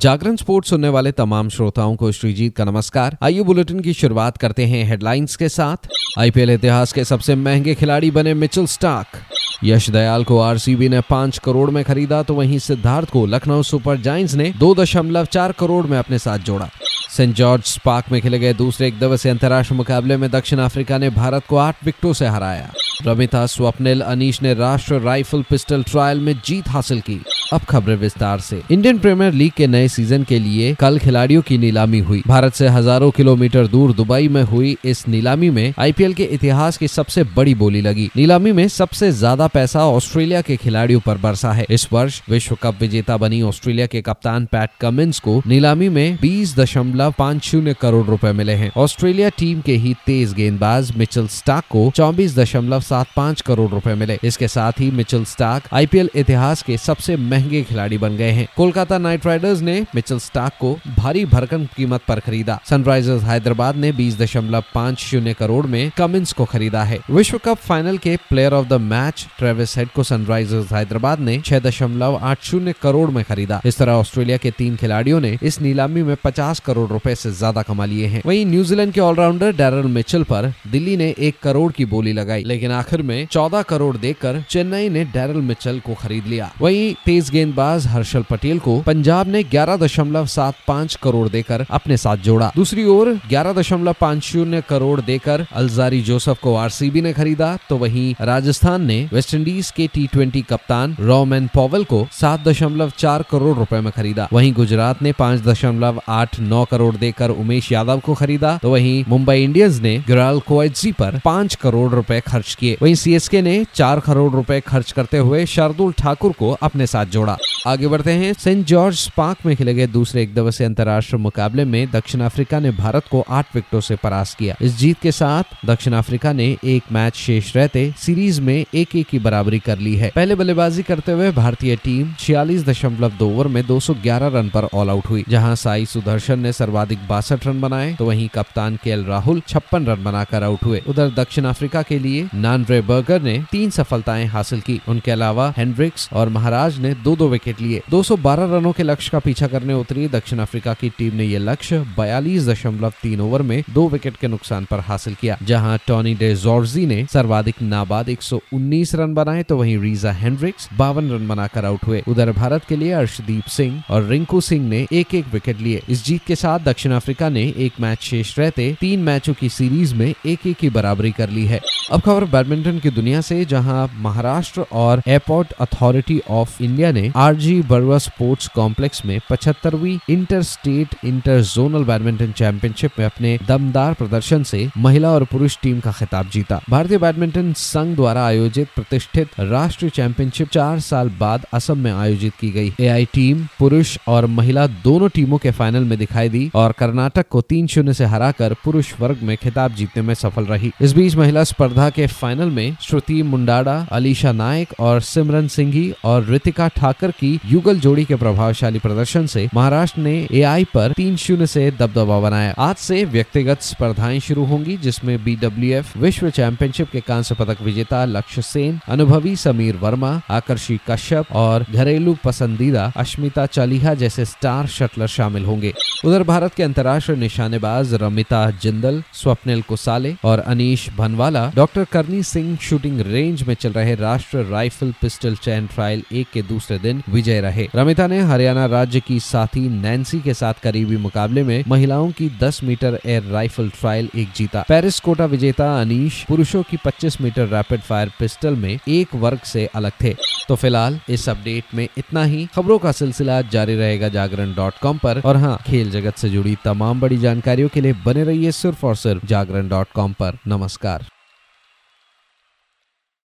जागरण sports सुनने वाले तमाम श्रोताओं को श्रीजीत का नमस्कार। आइए बुलेटिन की शुरुआत करते हैं हेडलाइंस के साथ। आईपीएल इतिहास के सबसे महँगे खिलाड़ी बने मिचल स्टार्क। यश दयाल को आरसीबी ने पाँच करोड़ में खरीदा तो वहीं सिद्धार्थ को लखनऊ सुपर जायंट्स ने दो दशमलव चार करोड़ में अपने साथ जोड़ा। सेंट जॉर्ज पार्क में खेले गए दूसरे एक दिवसीय अंतर्राष्ट्रीय मुकाबले में दक्षिण अफ्रीका ने भारत को आठ विकेटों से हराया। रमिता स्वप्निल अनीश ने राष्ट्र राइफल पिस्टल ट्रायल में जीत हासिल की। अब खबरें विस्तार से। इंडियन प्रीमियर लीग के नए सीज़न के लिए कल खिलाड़ियों की नीलामी हुई। भारत से हज़ारों किलोमीटर दूर दुबई में हुई इस नीलामी में आईपीएल के इतिहास की सबसे बड़ी बोली लगी। नीलामी में सबसे ज़्यादा पैसा ऑस्ट्रेलिया के खिलाड़ियों पर बरसा है। इस वर्ष विश्व कप विजेता बनी ऑस्ट्रेलिया के कप्तान पैट कमिंस को नीलामी में बीस दशमलव पाँच शून्य करोड़ रूपए मिले हैं। ऑस्ट्रेलिया टीम के ही तेज गेंदबाज मिचल स्टाक को चौबीस दशमलव करोड़ रुपए मिले। इसके साथ ही मिचल स्टाक आईपीएल इतिहास के सबसे महँगे खिलाड़ी बन गए हैं। कोलकाता नाइट राइडर्स ने मिचल स्टाक को भारी भरकम कीमत पर खरीदा। सनराइजर्स हैदराबाद ने बीस दशमलव पाँच शून्य करोड़ में कमिंस को खरीदा है। विश्व कप फाइनल के player of the match Travis Head को सनराइजर्स हैदराबाद ने छह दशमलव आठ शून्य करोड़ में खरीदा। इस तरह ऑस्ट्रेलिया के तीन खिलाड़ियों ने इस नीलामी में पचास करोड़ रुपए से ज़्यादा कमा लिए हैं। वहीं न्यूजीलैंड के ऑलराउंडर डैरल मिचल पर दिल्ली ने एक करोड़ की बोली लगाई, लेकिन आखिर में चौदह करोड़ देकर चेन्नई ने डैरल मिचल को खरीद लिया। वहीं तेज गेंदबाज हर्षल पटेल को पंजाब ने ग्यारह दशमलव सात पाँच करोड़ देकर अपने साथ जोड़ा। दूसरी ओर ग्यारह दशमलव पाँच शून्य करोड़ देकर अलजारी जोसफ को आरसीबी ने खरीदा तो वहीं राजस्थान ने वेस्टइंडीज के टी कप्तान रॉमैन पॉवल को सात दशमलव चार करोड़ रुपए में खरीदा। वहीं गुजरात ने पाँच दशमलव आठ नौ करोड़ देकर उमेश यादव को खरीदा तो वहीं मुंबई इंडियंस ने गिराल कोएजी पर करोड़ रुपए खर्च किए। वहीं सीएसके ने चार करोड़ रुपए खर्च करते हुए शार्दुल ठाकुर को अपने साथ जोड़ा। आगे बढ़ते हैं। सेंट जॉर्ज पार्क में खेले गए दूसरे एक दिवसीय अंतर्राष्ट्रीय मुकाबले में दक्षिण अफ्रीका ने भारत को आठ विकेटों से परास्त किया। इस जीत के साथ दक्षिण अफ्रीका ने एक मैच शेष रहते सीरीज़ में एक एक की बराबरी कर ली है। पहले बल्लेबाजी करते हुए भारतीय टीम छियालीस दशमलव दो ओवर में 211 रन पर ऑल आउट हुई। जहाँ साई सुदर्शन ने सर्वाधिक बासठ रन बनाए तो वहीं कप्तान के राहुल छप्पन रन बनाकर आउट हुए। उधर दक्षिण अफ्रीका के लिए नानरे बर्गर ने तीन सफलताएँ हासिल की। उनके अलावा हेनड्रिक्स और महाराज ने दो दो विकेट लिए। 212 रनों के लक्ष्य का पीछा करने उतरी। दक्षिण अफ्रीका की टीम ने यह लक्ष्य बयालीस दशमलव तीन ओवर में दो विकेट के नुकसान पर हासिल किया, जहाँ टॉनी डे जॉर्जी ने सर्वाधिक नाबाद 119 रन बनाए तो वहीं रीजा हेनड्रिक्स बावन रन बनाकर आउट हुए। उधर भारत के लिए अर्शदीप सिंह और रिंकू सिंह ने एक एक विकेट लिए। इस जीत के साथ दक्षिण अफ्रीका ने एक मैच शेष रहते तीन मैचों की सीरीज़ में एक एक की बराबरी कर ली है। अब खबर बैडमिंटन की दुनिया से, जहाँ महाराष्ट्र और एयरपोर्ट अथॉरिटी ऑफ़ इंडिया ने आरजी बरुआ स्पोर्ट्स कॉम्प्लेक्स में पचहत्तरवीं inter state inter zonal badminton championship में अपने दमदार प्रदर्शन से महिला और पुरुष टीम का खिताब जीता। भारतीय बैडमिंटन संघ द्वारा आयोजित प्रतिष्ठित राष्ट्रीय चैंपियनशिप चार साल बाद असम में आयोजित की गई। एआई टीम पुरुष और महिला दोनों टीमों के फाइनल में दिखाई दी और कर्नाटक को तीन शून्य से हराकर पुरुष वर्ग में खिताब जीतने में सफल रही। इस बीच महिला स्पर्धा के फाइनल में श्रुति मुंडाड़ा, अलीशा नायक और सिमरन सिंघी और रितिका ठाकर की युगल जोड़ी के प्रभावशाली प्रदर्शन से महाराष्ट्र ने एआई पर तीन शून्य से दबदबा बनाया। आज से व्यक्तिगत स्पर्धाएँ शुरू होंगी, जिसमें बीडब्ल्यूएफ विश्व चैंपियनशिप के कांस्य पदक विजेता लक्ष्य सेन, अनुभवी समीर वर्मा, आकर्षी कश्यप और घरेलू पसंदीदा अश्मिता चालीहा जैसे स्टार शटलर शामिल होंगे। उधर भारत के अंतर्राष्ट्रीय निशानेबाज रमिता जिंदल, स्वप्निल कुसाले और अनीश भनवाला, डॉक्टर डॉक्टर करनी सिंह शूटिंग रेंज में चल रहे राष्ट्रीय राइफल पिस्टल चैन ट्रायल एक के दूसरे दिन विजय रहे। रमिता ने हरियाणा राज्य की साथी नैन्सी के साथ करीबी मुकाबले में महिलाओं की 10 मीटर एयर राइफल ट्रायल एक जीता। पेरिस कोटा विजेता अनीश, पुरुषों की 25 मीटर रैपिड फायर पिस्टल में एक वर्ग से अलग थे। तो फ़िलहाल इस अपडेट में इतना ही। खबरों का सिलसिला जारी रहेगा जागरण डॉट कॉम पर। और हाँ खेल जगत से जुड़ी तमाम बड़ी जानकारियों के लिए बने रहिए सिर्फ़ और सिर्फ़ जागरण डॉट कॉम पर। नमस्कार।